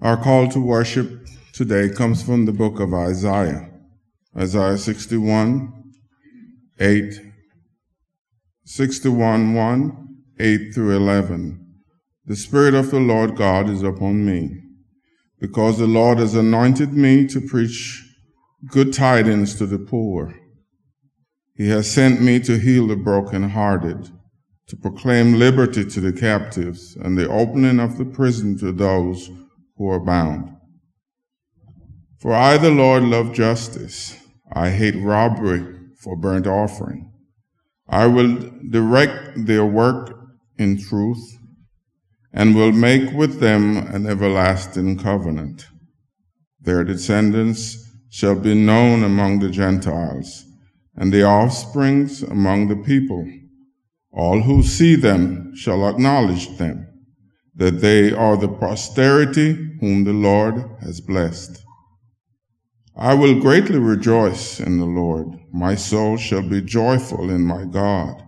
Our call to worship today comes from the book of Isaiah, Isaiah 61, 8, 61, 1, 8 through 11. The Spirit of the Lord God is upon me, because the Lord has anointed me to preach good tidings to the poor. He has sent me to heal the brokenhearted, to proclaim liberty to the captives, and the opening of the prison to those who are bound. For I, the Lord, love justice. I hate robbery for burnt offering. I will direct their work in truth and will make with them an everlasting covenant. Their descendants shall be known among the Gentiles, and the offsprings among the people. All who see them shall acknowledge them, that they are the posterity whom the Lord has blessed. I will greatly rejoice in the Lord. My soul shall be joyful in my God,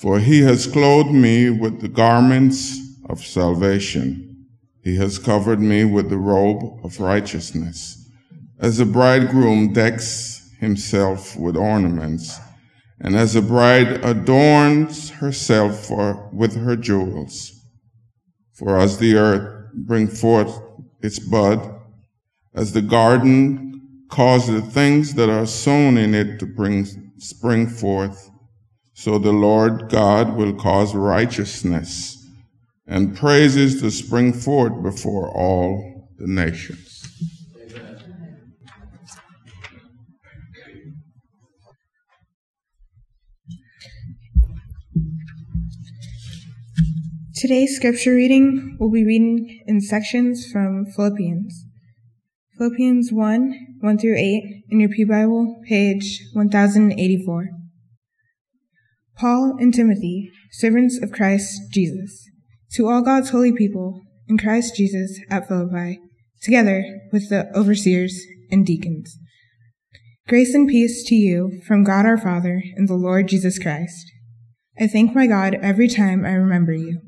for he has clothed me with the garments of salvation. He has covered me with the robe of righteousness, as a bridegroom decks himself with ornaments, and as a bride adorns herself for, with her jewels. For as the earth bring forth its bud, as the garden causes the things that are sown in it to bring spring forth, so the Lord God will cause righteousness and praises to spring forth before all the nations. Today's scripture reading will be reading in sections from Philippians. Philippians 1 1 through 8 in your Pew Bible, page 1084. Paul and Timothy, servants of Christ Jesus to all God's holy people in Christ Jesus at Philippi, together with the overseers and deacons. Grace and peace to you from God our Father and the Lord Jesus Christ. I thank my God every time I remember you.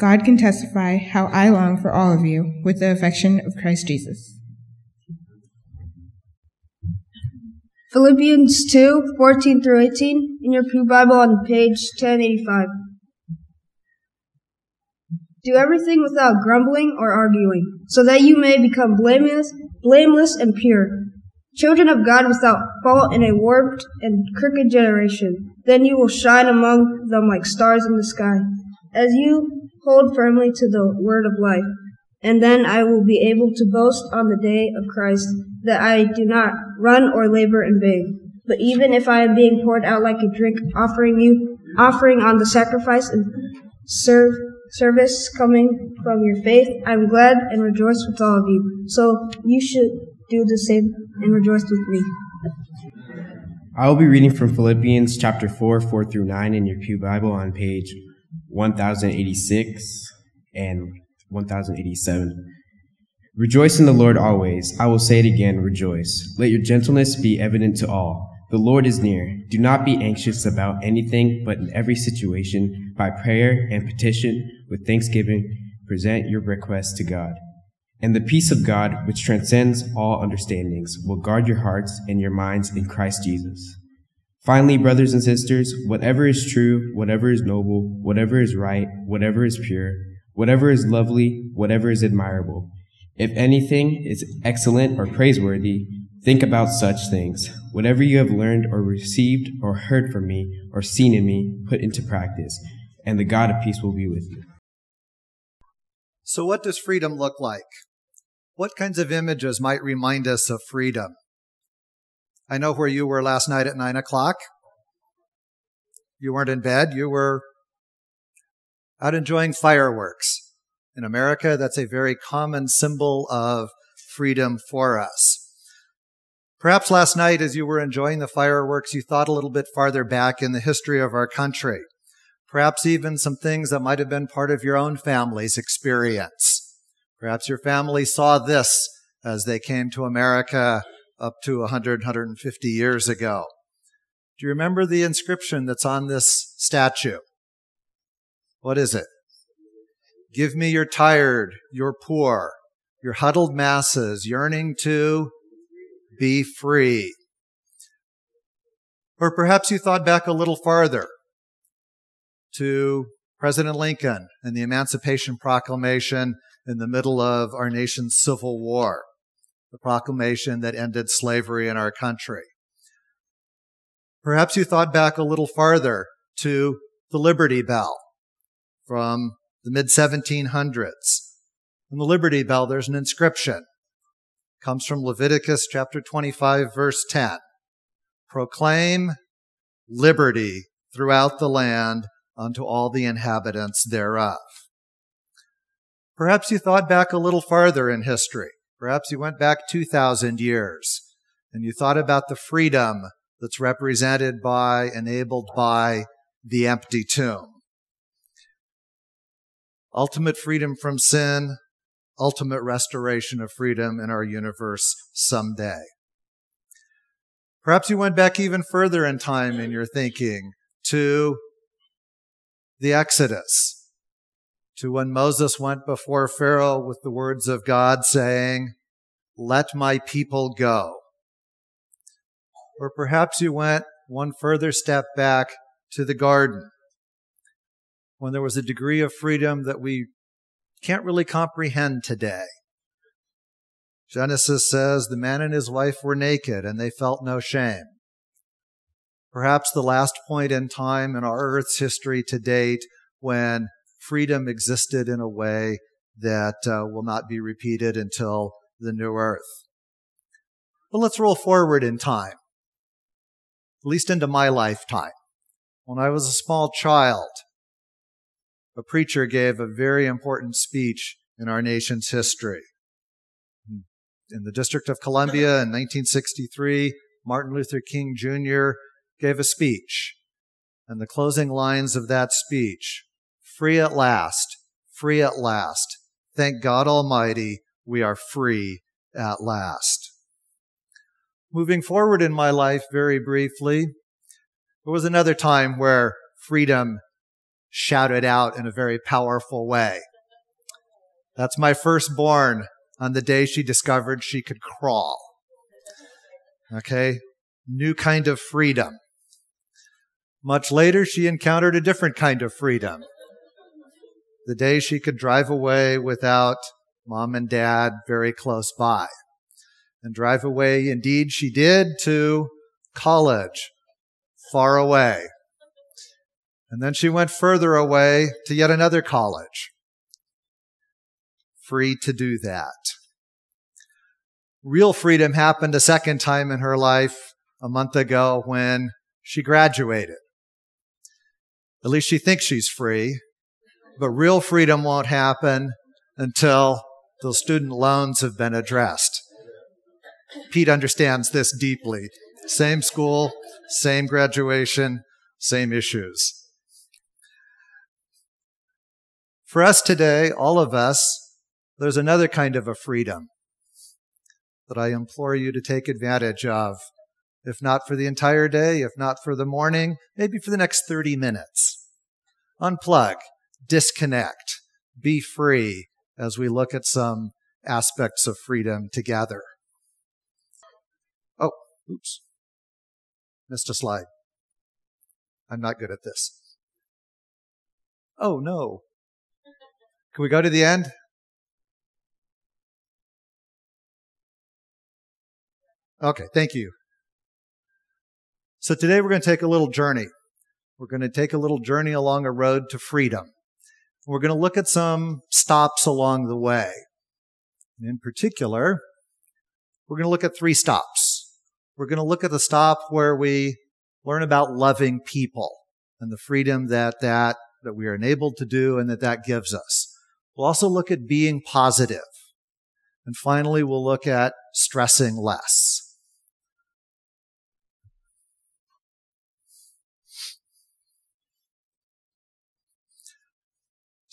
God can testify how I long for all of you with the affection of Christ Jesus. Philippians 2, 14 through 18 in your Pew Bible on page 1085. Do everything without grumbling or arguing, so that you may become blameless, blameless and pure, children of God without fault in a warped and crooked generation. Then you will shine among them like stars in the sky, as you hold firmly to the word of life. And then I will be able to boast on the day of Christ that I do not run or labor in vain. But even if I am being poured out like a drink, offering you, offering on the sacrifice and serve service coming from your faith. I'm glad and rejoice with all of you. So you should do the same and rejoice with me. I will be reading from Philippians chapter 4, 4 through 9 in your Pew Bible on page 1086 and 1087. Rejoice in the Lord always. I will say it again, rejoice. Let your gentleness be evident to all. The Lord is near. Do not be anxious about anything, but in every situation, by prayer and petition, with thanksgiving, present your requests to God. And the peace of God, which transcends all understandings, will guard your hearts and your minds in Christ Jesus. Finally, brothers and sisters, whatever is true, whatever is noble, whatever is right, whatever is pure, whatever is lovely, whatever is admirable, if anything is excellent or praiseworthy, think about such things. Whatever you have learned or received or heard from me or seen in me, put into practice, and the God of peace will be with you. So, what does freedom look like? What kinds of images might remind us of freedom? I know where you were last night at nine o'clock. You weren't in bed, you were out enjoying fireworks. In America, that's a very common symbol of freedom for us. Perhaps last night, as you were enjoying the fireworks, you thought a little bit farther back in the history of our country. Perhaps even some things that might have been part of your own family's experience. Perhaps your family saw this as they came to America up to 100, 150 years ago. Do you remember the inscription that's on this statue? What is it? Give me your tired, your poor, your huddled masses yearning to be free. Or perhaps you thought back a little farther to President Lincoln and the Emancipation Proclamation in the middle of our nation's Civil War, the proclamation that ended slavery in our country. Perhaps you thought back a little farther to the Liberty Bell from the mid 1700s. In the Liberty Bell, there's an inscription comes from Leviticus chapter 25 verse 10. Proclaim liberty throughout the land unto all the inhabitants thereof. Perhaps you thought back a little farther in history. Perhaps you went back 2,000 years and you thought about the freedom that's represented by, enabled by the empty tomb. Ultimate freedom from sin, ultimate restoration of freedom in our universe someday. Perhaps you went back even further in time in your thinking to the Exodus, to when Moses went before Pharaoh with the words of God saying, Let my people go. Or perhaps you went one further step back to the garden, when there was a degree of freedom that we can't really comprehend today. Genesis says the man and his wife were naked and they felt no shame. Perhaps the last point in time in our Earth's history to date when freedom existed in a way that uh, will not be repeated until the new Earth. But let's roll forward in time, at least into my lifetime. When I was a small child, a preacher gave a very important speech in our nation's history. In the District of Columbia in 1963, Martin Luther King Jr. gave a speech. And the closing lines of that speech free at last, free at last. Thank God Almighty, we are free at last. Moving forward in my life very briefly, there was another time where freedom shouted out in a very powerful way. That's my firstborn on the day she discovered she could crawl. Okay. New kind of freedom. Much later, she encountered a different kind of freedom. The day she could drive away without mom and dad very close by. And drive away, indeed, she did to college, far away. And then she went further away to yet another college. Free to do that. Real freedom happened a second time in her life a month ago when she graduated. At least she thinks she's free, but real freedom won't happen until those student loans have been addressed. Pete understands this deeply. Same school, same graduation, same issues. For us today, all of us, there's another kind of a freedom that I implore you to take advantage of. If not for the entire day, if not for the morning, maybe for the next 30 minutes. Unplug, disconnect, be free as we look at some aspects of freedom together. Oh, oops. Missed a slide. I'm not good at this. Oh no. Can we go to the end? Okay, thank you. So today we're going to take a little journey. We're going to take a little journey along a road to freedom. We're going to look at some stops along the way. In particular, we're going to look at three stops. We're going to look at the stop where we learn about loving people and the freedom that that, that we are enabled to do and that that gives us. We'll also look at being positive. And finally, we'll look at stressing less.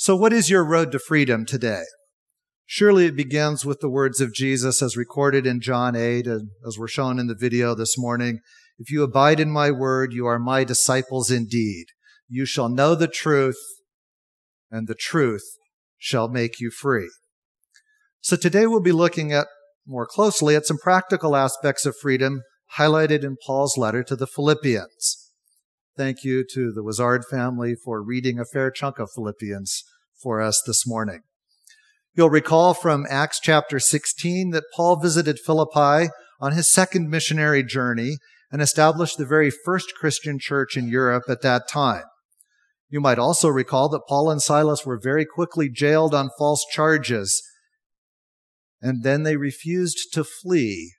So, what is your road to freedom today? Surely it begins with the words of Jesus as recorded in John 8, and as were shown in the video this morning. If you abide in my word, you are my disciples indeed. You shall know the truth, and the truth shall make you free. So today we'll be looking at more closely at some practical aspects of freedom highlighted in Paul's letter to the Philippians. Thank you to the Wizard family for reading a fair chunk of Philippians for us this morning. You'll recall from Acts chapter 16 that Paul visited Philippi on his second missionary journey and established the very first Christian church in Europe at that time. You might also recall that Paul and Silas were very quickly jailed on false charges, and then they refused to flee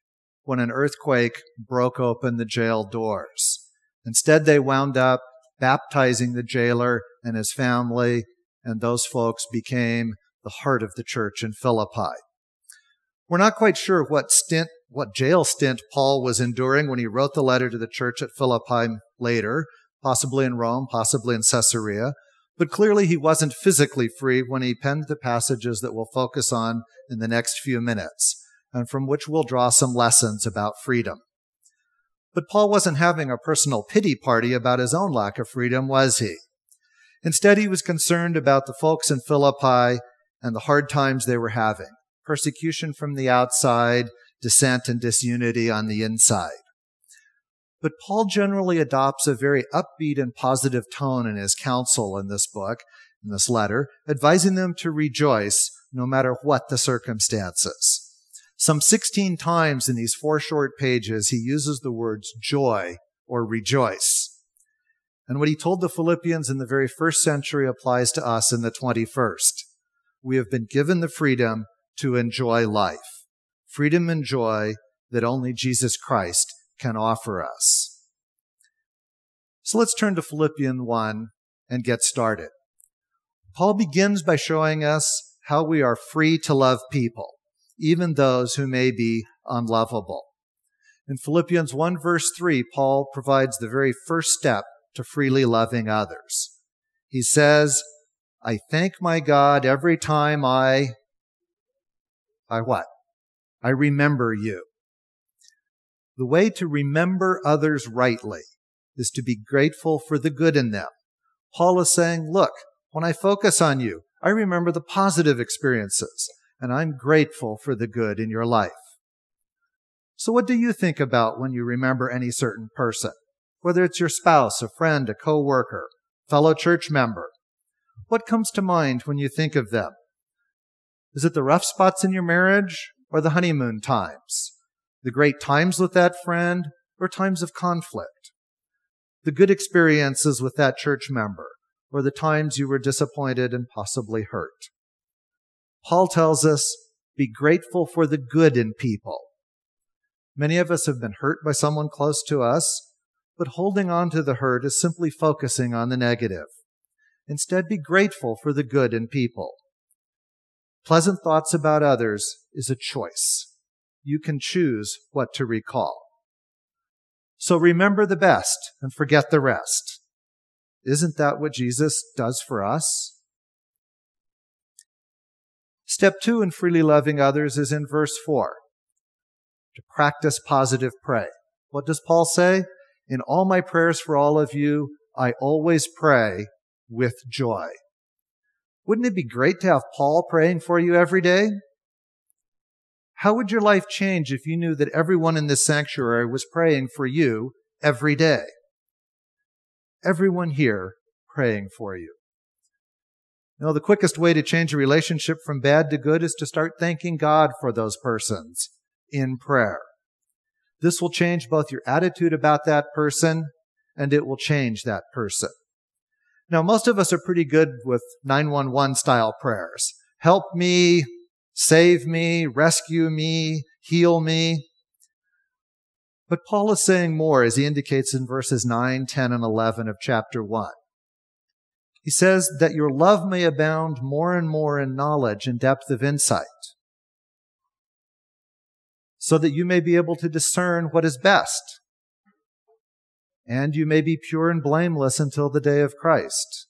when an earthquake broke open the jail doors. Instead, they wound up baptizing the jailer and his family, and those folks became the heart of the church in Philippi. We're not quite sure what stint, what jail stint Paul was enduring when he wrote the letter to the church at Philippi later, possibly in Rome, possibly in Caesarea, but clearly he wasn't physically free when he penned the passages that we'll focus on in the next few minutes, and from which we'll draw some lessons about freedom. But Paul wasn't having a personal pity party about his own lack of freedom, was he? Instead, he was concerned about the folks in Philippi and the hard times they were having persecution from the outside, dissent and disunity on the inside. But Paul generally adopts a very upbeat and positive tone in his counsel in this book, in this letter, advising them to rejoice no matter what the circumstances. Some 16 times in these four short pages, he uses the words joy or rejoice. And what he told the Philippians in the very first century applies to us in the 21st we have been given the freedom to enjoy life. Freedom and joy that only Jesus Christ can offer us. So let's turn to Philippians 1 and get started. Paul begins by showing us how we are free to love people, even those who may be unlovable. In Philippians 1 verse 3, Paul provides the very first step to freely loving others. He says, I thank my God every time I, I what? I remember you. The way to remember others rightly is to be grateful for the good in them. Paul is saying, look, when I focus on you, I remember the positive experiences and I'm grateful for the good in your life. So what do you think about when you remember any certain person? Whether it's your spouse, a friend, a coworker, fellow church member, what comes to mind when you think of them? Is it the rough spots in your marriage or the honeymoon times? The great times with that friend or times of conflict? The good experiences with that church member or the times you were disappointed and possibly hurt? Paul tells us, be grateful for the good in people. Many of us have been hurt by someone close to us, but holding on to the hurt is simply focusing on the negative. Instead, be grateful for the good in people. Pleasant thoughts about others is a choice. You can choose what to recall. So remember the best and forget the rest. Isn't that what Jesus does for us? Step two in freely loving others is in verse four. To practice positive pray. What does Paul say? In all my prayers for all of you, I always pray with joy. Wouldn't it be great to have Paul praying for you every day? How would your life change if you knew that everyone in this sanctuary was praying for you every day? Everyone here praying for you. You know, the quickest way to change a relationship from bad to good is to start thanking God for those persons in prayer. This will change both your attitude about that person and it will change that person. Now, most of us are pretty good with 911 style prayers. Help me, save me, rescue me, heal me. But Paul is saying more as he indicates in verses 9, 10, and 11 of chapter 1. He says that your love may abound more and more in knowledge and depth of insight, so that you may be able to discern what is best, and you may be pure and blameless until the day of Christ,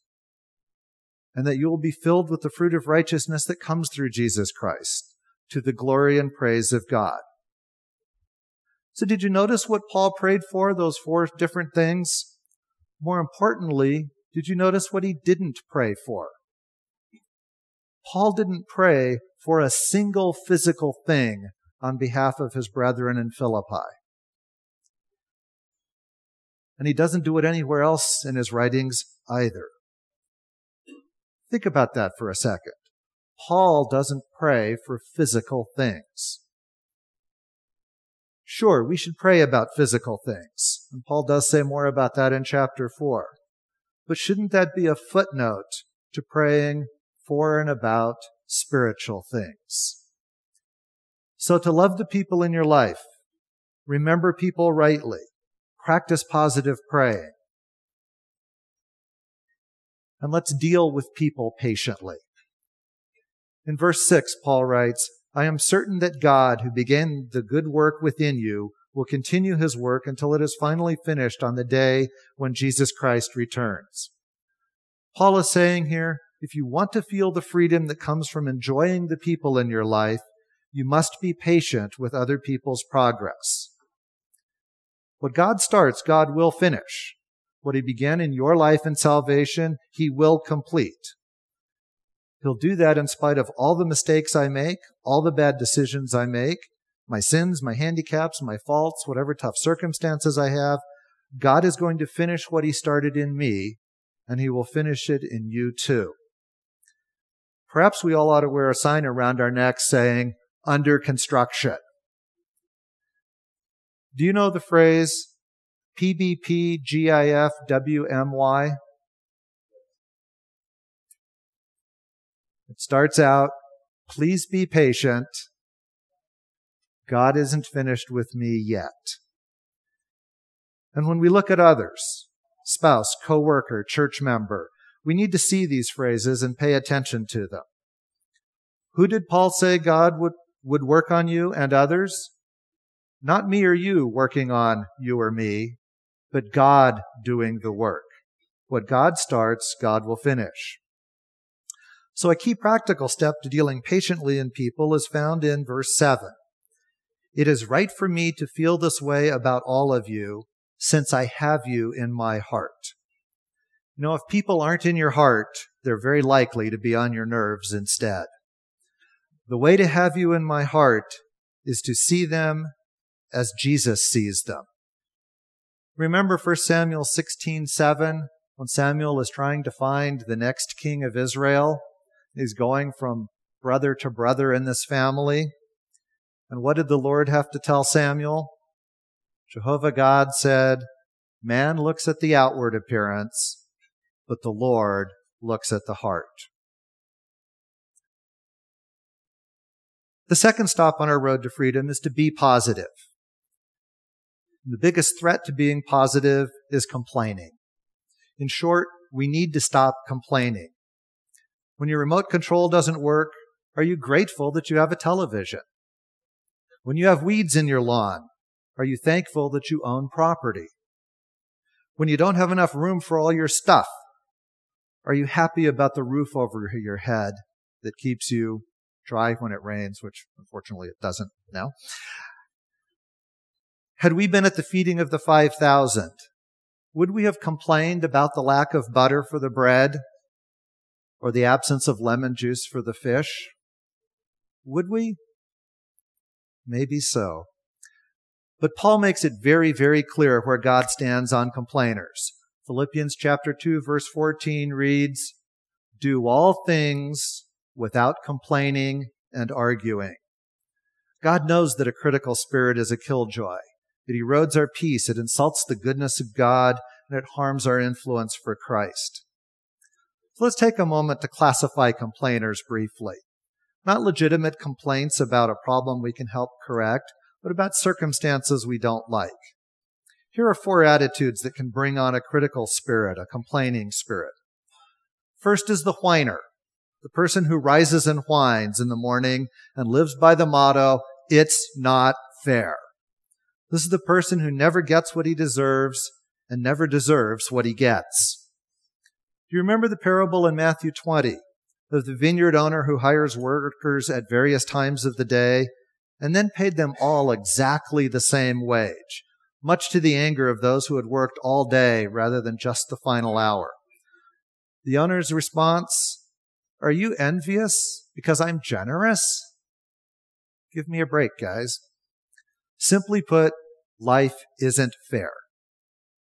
and that you will be filled with the fruit of righteousness that comes through Jesus Christ, to the glory and praise of God. So, did you notice what Paul prayed for, those four different things? More importantly, did you notice what he didn't pray for? Paul didn't pray for a single physical thing on behalf of his brethren in Philippi. And he doesn't do it anywhere else in his writings either. Think about that for a second. Paul doesn't pray for physical things. Sure, we should pray about physical things. And Paul does say more about that in chapter 4. But shouldn't that be a footnote to praying for and about spiritual things? So to love the people in your life, remember people rightly, practice positive praying, and let's deal with people patiently. In verse 6, Paul writes, I am certain that God, who began the good work within you, will continue his work until it is finally finished on the day when Jesus Christ returns. Paul is saying here, if you want to feel the freedom that comes from enjoying the people in your life, you must be patient with other people's progress. What God starts, God will finish. What he began in your life and salvation, he will complete. He'll do that in spite of all the mistakes I make, all the bad decisions I make, my sins, my handicaps, my faults, whatever tough circumstances I have, God is going to finish what He started in me, and He will finish it in you too. Perhaps we all ought to wear a sign around our necks saying, under construction. Do you know the phrase PBPGIFWMY? It starts out, please be patient God isn't finished with me yet. And when we look at others, spouse, coworker, church member, we need to see these phrases and pay attention to them. Who did Paul say God would, would work on you and others? Not me or you working on you or me, but God doing the work. What God starts, God will finish. So a key practical step to dealing patiently in people is found in verse 7. It is right for me to feel this way about all of you since I have you in my heart. You know, if people aren't in your heart, they're very likely to be on your nerves instead. The way to have you in my heart is to see them as Jesus sees them. Remember 1 Samuel 16:7 when Samuel is trying to find the next king of Israel? He's going from brother to brother in this family. And what did the Lord have to tell Samuel? Jehovah God said, Man looks at the outward appearance, but the Lord looks at the heart. The second stop on our road to freedom is to be positive. The biggest threat to being positive is complaining. In short, we need to stop complaining. When your remote control doesn't work, are you grateful that you have a television? When you have weeds in your lawn, are you thankful that you own property? When you don't have enough room for all your stuff, are you happy about the roof over your head that keeps you dry when it rains, which unfortunately it doesn't now? Had we been at the feeding of the 5,000, would we have complained about the lack of butter for the bread or the absence of lemon juice for the fish? Would we? Maybe so. But Paul makes it very, very clear where God stands on complainers. Philippians chapter 2 verse 14 reads, Do all things without complaining and arguing. God knows that a critical spirit is a killjoy. It erodes our peace, it insults the goodness of God, and it harms our influence for Christ. So let's take a moment to classify complainers briefly. Not legitimate complaints about a problem we can help correct, but about circumstances we don't like. Here are four attitudes that can bring on a critical spirit, a complaining spirit. First is the whiner, the person who rises and whines in the morning and lives by the motto, it's not fair. This is the person who never gets what he deserves and never deserves what he gets. Do you remember the parable in Matthew 20 of the vineyard owner who hires workers at various times of the day and then paid them all exactly the same wage, much to the anger of those who had worked all day rather than just the final hour? The owner's response, Are you envious because I'm generous? Give me a break, guys. Simply put, life isn't fair.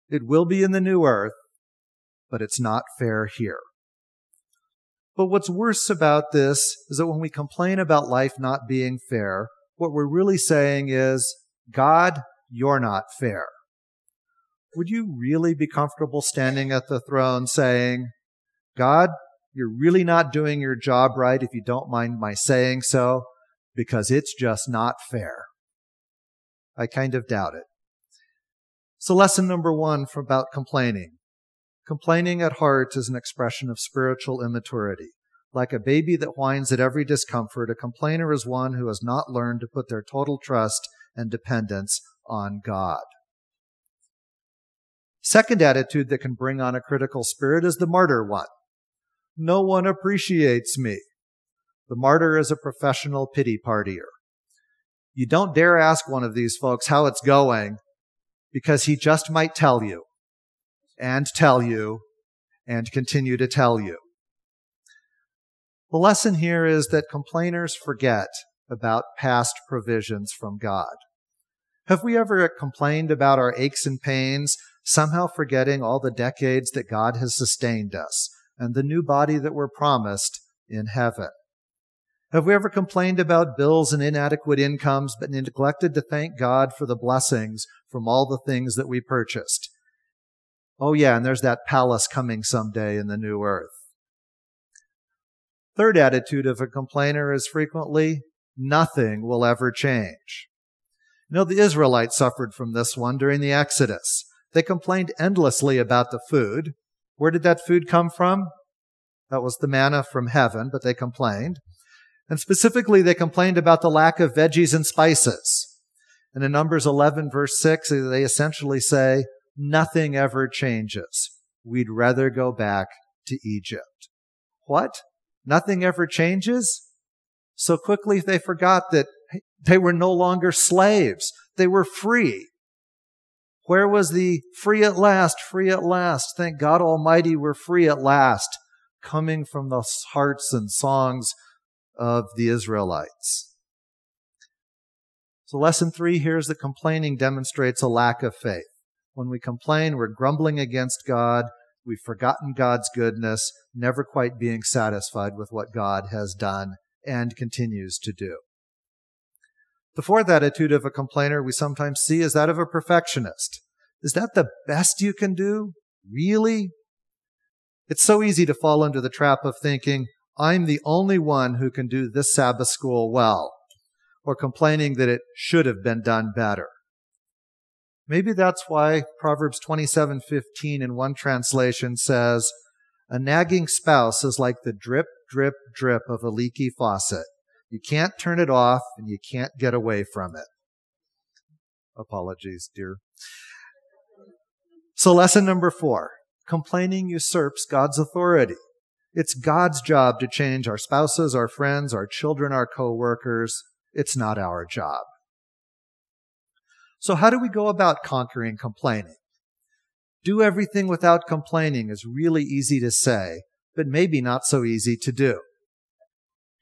It will be in the new earth, but it's not fair here. But what's worse about this is that when we complain about life not being fair, what we're really saying is, God, you're not fair. Would you really be comfortable standing at the throne saying, God, you're really not doing your job right if you don't mind my saying so, because it's just not fair? I kind of doubt it. So lesson number one about complaining. Complaining at heart is an expression of spiritual immaturity. Like a baby that whines at every discomfort, a complainer is one who has not learned to put their total trust and dependence on God. Second attitude that can bring on a critical spirit is the martyr one. No one appreciates me. The martyr is a professional pity partier. You don't dare ask one of these folks how it's going because he just might tell you and tell you and continue to tell you. The lesson here is that complainers forget about past provisions from God. Have we ever complained about our aches and pains, somehow forgetting all the decades that God has sustained us and the new body that we're promised in heaven? Have we ever complained about bills and inadequate incomes, but neglected to thank God for the blessings from all the things that we purchased? Oh, yeah, and there's that palace coming someday in the new earth. Third attitude of a complainer is frequently, nothing will ever change. You know, the Israelites suffered from this one during the Exodus. They complained endlessly about the food. Where did that food come from? That was the manna from heaven, but they complained. And specifically, they complained about the lack of veggies and spices. And in Numbers 11, verse 6, they essentially say, nothing ever changes. We'd rather go back to Egypt. What? Nothing ever changes? So quickly they forgot that they were no longer slaves. They were free. Where was the free at last, free at last? Thank God Almighty we're free at last, coming from the hearts and songs of the Israelites. So lesson three here is that complaining demonstrates a lack of faith. When we complain, we're grumbling against God. We've forgotten God's goodness, never quite being satisfied with what God has done and continues to do. The fourth attitude of a complainer we sometimes see is that of a perfectionist. Is that the best you can do? Really? It's so easy to fall into the trap of thinking, I'm the only one who can do this Sabbath school well, or complaining that it should have been done better. Maybe that's why Proverbs 27:15 in one translation says, "A nagging spouse is like the drip, drip, drip of a leaky faucet. You can't turn it off and you can't get away from it." Apologies, dear. So lesson number 4. Complaining usurps God's authority. It's God's job to change our spouses, our friends, our children, our coworkers. It's not our job. So how do we go about conquering complaining? Do everything without complaining is really easy to say, but maybe not so easy to do.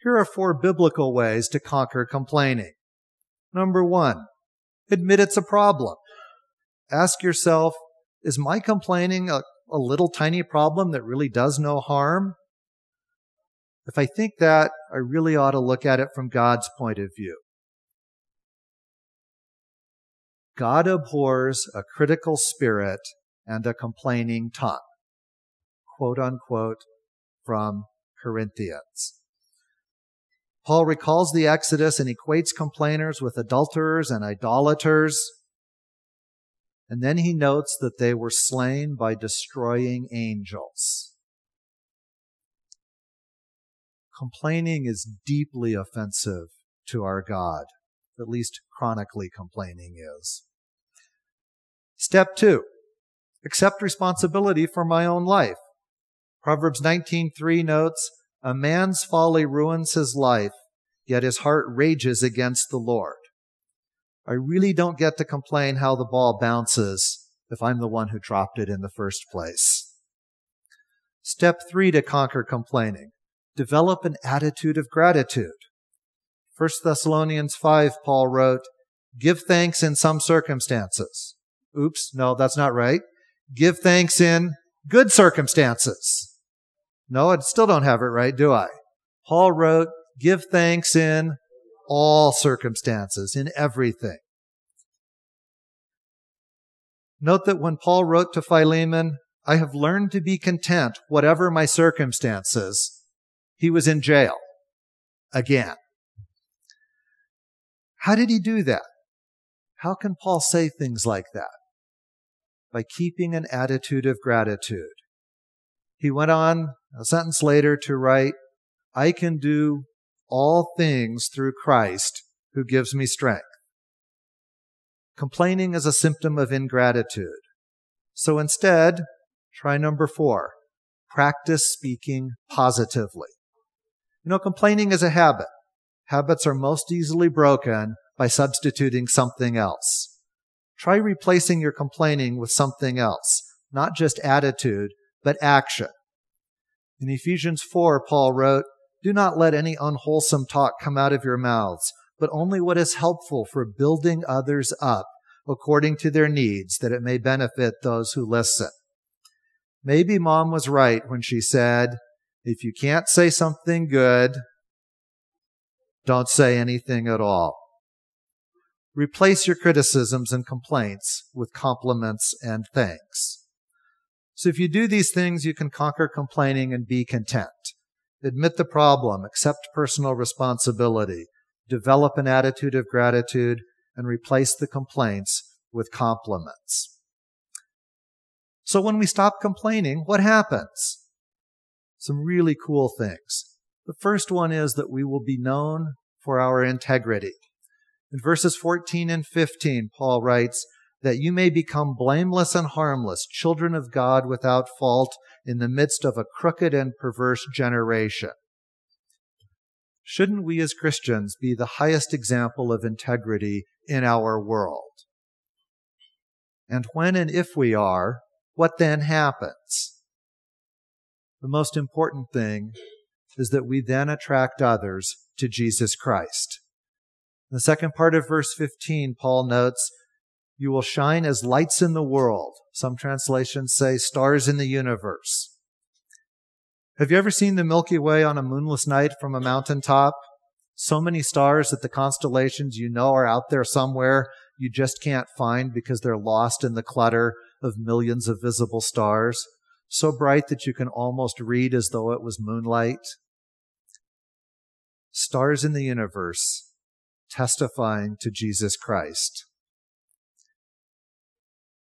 Here are four biblical ways to conquer complaining. Number one, admit it's a problem. Ask yourself, is my complaining a, a little tiny problem that really does no harm? If I think that, I really ought to look at it from God's point of view. God abhors a critical spirit and a complaining tongue. Quote unquote from Corinthians. Paul recalls the Exodus and equates complainers with adulterers and idolaters. And then he notes that they were slain by destroying angels. Complaining is deeply offensive to our God. At least chronically complaining is. Step two, accept responsibility for my own life. Proverbs 19:3 notes, "A man's folly ruins his life, yet his heart rages against the Lord." I really don't get to complain how the ball bounces if I'm the one who dropped it in the first place. Step 3 to conquer complaining. Develop an attitude of gratitude. 1 Thessalonians 5, Paul wrote, Give thanks in some circumstances. Oops, no, that's not right. Give thanks in good circumstances. No, I still don't have it right, do I? Paul wrote, give thanks in all circumstances, in everything. Note that when Paul wrote to Philemon, I have learned to be content, whatever my circumstances, he was in jail again. How did he do that? How can Paul say things like that? By keeping an attitude of gratitude. He went on a sentence later to write, I can do all things through Christ who gives me strength. Complaining is a symptom of ingratitude. So instead, try number four. Practice speaking positively. You know, complaining is a habit. Habits are most easily broken by substituting something else. Try replacing your complaining with something else, not just attitude, but action. In Ephesians 4, Paul wrote, Do not let any unwholesome talk come out of your mouths, but only what is helpful for building others up according to their needs, that it may benefit those who listen. Maybe mom was right when she said, if you can't say something good, don't say anything at all. Replace your criticisms and complaints with compliments and thanks. So if you do these things, you can conquer complaining and be content. Admit the problem, accept personal responsibility, develop an attitude of gratitude, and replace the complaints with compliments. So when we stop complaining, what happens? Some really cool things. The first one is that we will be known for our integrity. In verses 14 and 15, Paul writes, that you may become blameless and harmless, children of God without fault in the midst of a crooked and perverse generation. Shouldn't we as Christians be the highest example of integrity in our world? And when and if we are, what then happens? The most important thing is that we then attract others to Jesus Christ. In the second part of verse 15, Paul notes, You will shine as lights in the world. Some translations say stars in the universe. Have you ever seen the Milky Way on a moonless night from a mountaintop? So many stars that the constellations you know are out there somewhere you just can't find because they're lost in the clutter of millions of visible stars. So bright that you can almost read as though it was moonlight. Stars in the universe testifying to Jesus Christ.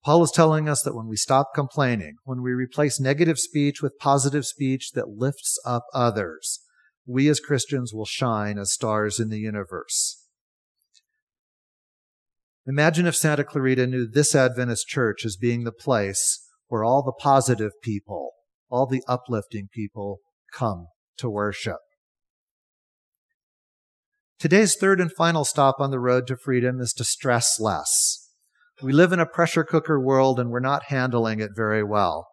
Paul is telling us that when we stop complaining, when we replace negative speech with positive speech that lifts up others, we as Christians will shine as stars in the universe. Imagine if Santa Clarita knew this Adventist church as being the place where all the positive people, all the uplifting people come to worship. Today's third and final stop on the road to freedom is to stress less. We live in a pressure cooker world and we're not handling it very well.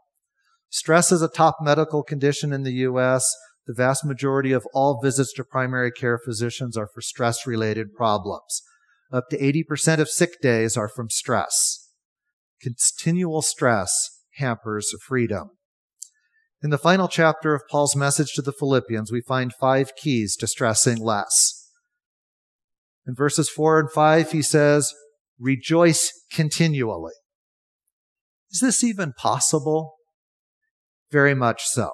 Stress is a top medical condition in the U.S. The vast majority of all visits to primary care physicians are for stress related problems. Up to 80% of sick days are from stress. Continual stress hampers freedom. In the final chapter of Paul's message to the Philippians, we find five keys to stressing less. In verses 4 and 5, he says, rejoice continually. Is this even possible? Very much so.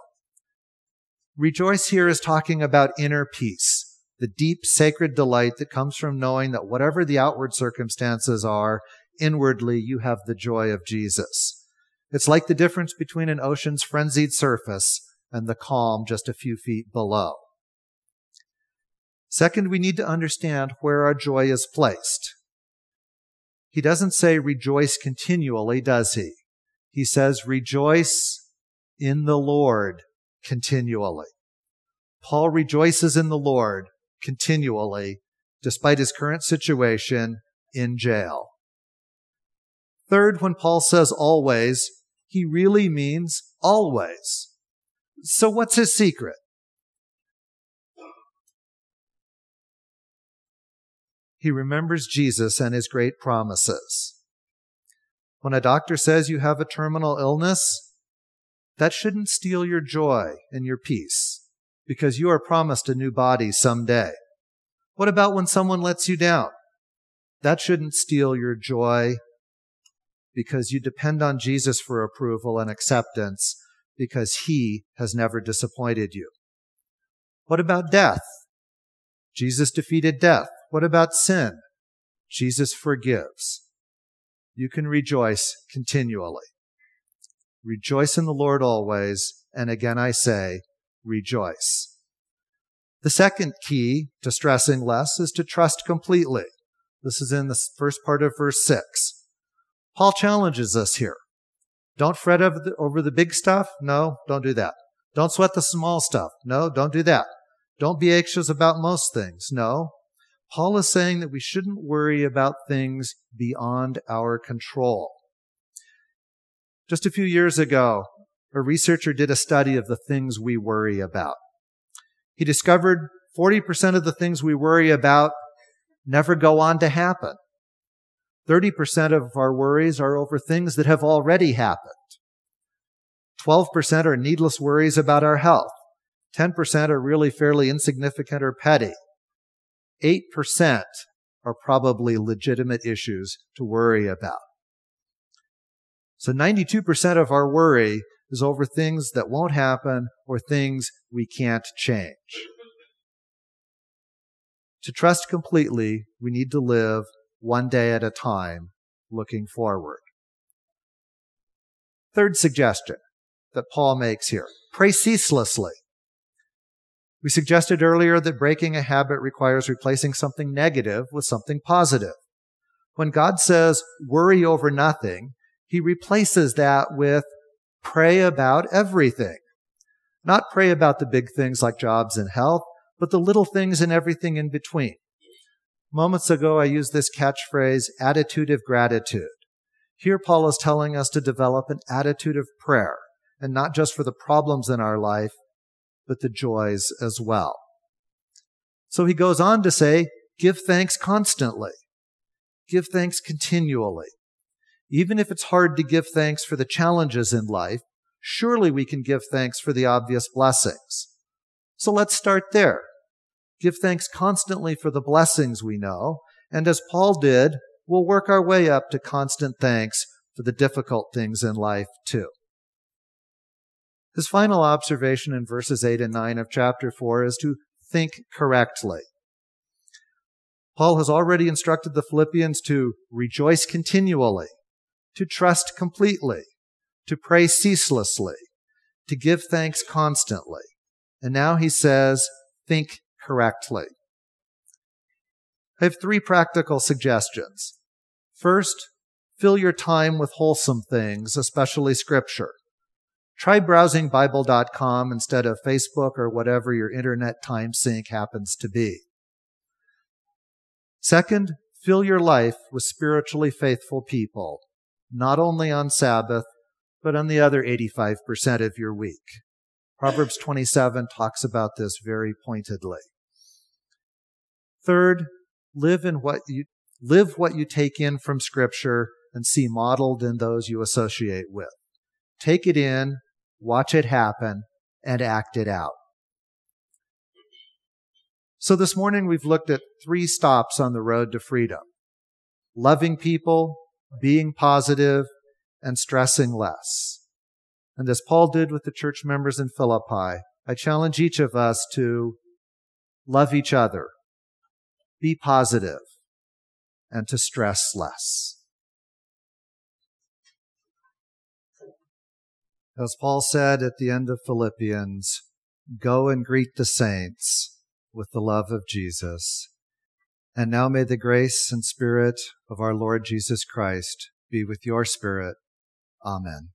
Rejoice here is talking about inner peace, the deep sacred delight that comes from knowing that whatever the outward circumstances are, inwardly you have the joy of Jesus. It's like the difference between an ocean's frenzied surface and the calm just a few feet below. Second, we need to understand where our joy is placed. He doesn't say rejoice continually, does he? He says rejoice in the Lord continually. Paul rejoices in the Lord continually, despite his current situation in jail. Third, when Paul says always, he really means always. So what's his secret? He remembers Jesus and his great promises. When a doctor says you have a terminal illness, that shouldn't steal your joy and your peace because you are promised a new body someday. What about when someone lets you down? That shouldn't steal your joy because you depend on Jesus for approval and acceptance because he has never disappointed you. What about death? Jesus defeated death. What about sin? Jesus forgives. You can rejoice continually. Rejoice in the Lord always. And again, I say, rejoice. The second key to stressing less is to trust completely. This is in the first part of verse 6. Paul challenges us here. Don't fret over the, over the big stuff. No, don't do that. Don't sweat the small stuff. No, don't do that. Don't be anxious about most things. No, Paul is saying that we shouldn't worry about things beyond our control. Just a few years ago, a researcher did a study of the things we worry about. He discovered 40% of the things we worry about never go on to happen. 30% of our worries are over things that have already happened. 12% are needless worries about our health. 10% are really fairly insignificant or petty. 8% are probably legitimate issues to worry about. So 92% of our worry is over things that won't happen or things we can't change. To trust completely, we need to live one day at a time, looking forward. Third suggestion that Paul makes here pray ceaselessly. We suggested earlier that breaking a habit requires replacing something negative with something positive. When God says worry over nothing, he replaces that with pray about everything. Not pray about the big things like jobs and health, but the little things and everything in between. Moments ago, I used this catchphrase, attitude of gratitude. Here, Paul is telling us to develop an attitude of prayer, and not just for the problems in our life, but the joys as well. So he goes on to say, give thanks constantly. Give thanks continually. Even if it's hard to give thanks for the challenges in life, surely we can give thanks for the obvious blessings. So let's start there. Give thanks constantly for the blessings we know, and as Paul did, we'll work our way up to constant thanks for the difficult things in life too. His final observation in verses 8 and 9 of chapter 4 is to think correctly. Paul has already instructed the Philippians to rejoice continually, to trust completely, to pray ceaselessly, to give thanks constantly. And now he says, think correctly. I have three practical suggestions. First, fill your time with wholesome things, especially scripture. Try browsing Bible.com instead of Facebook or whatever your internet time sink happens to be. Second, fill your life with spiritually faithful people, not only on Sabbath, but on the other 85% of your week. Proverbs 27 talks about this very pointedly. Third, live in what you live what you take in from scripture and see modeled in those you associate with. Take it in, watch it happen, and act it out. So this morning we've looked at three stops on the road to freedom. Loving people, being positive, and stressing less. And as Paul did with the church members in Philippi, I challenge each of us to love each other, be positive, and to stress less. As Paul said at the end of Philippians, go and greet the saints. with the love of Jesus. And now may the grace and spirit of our Lord Jesus Christ be with your spirit. Amen.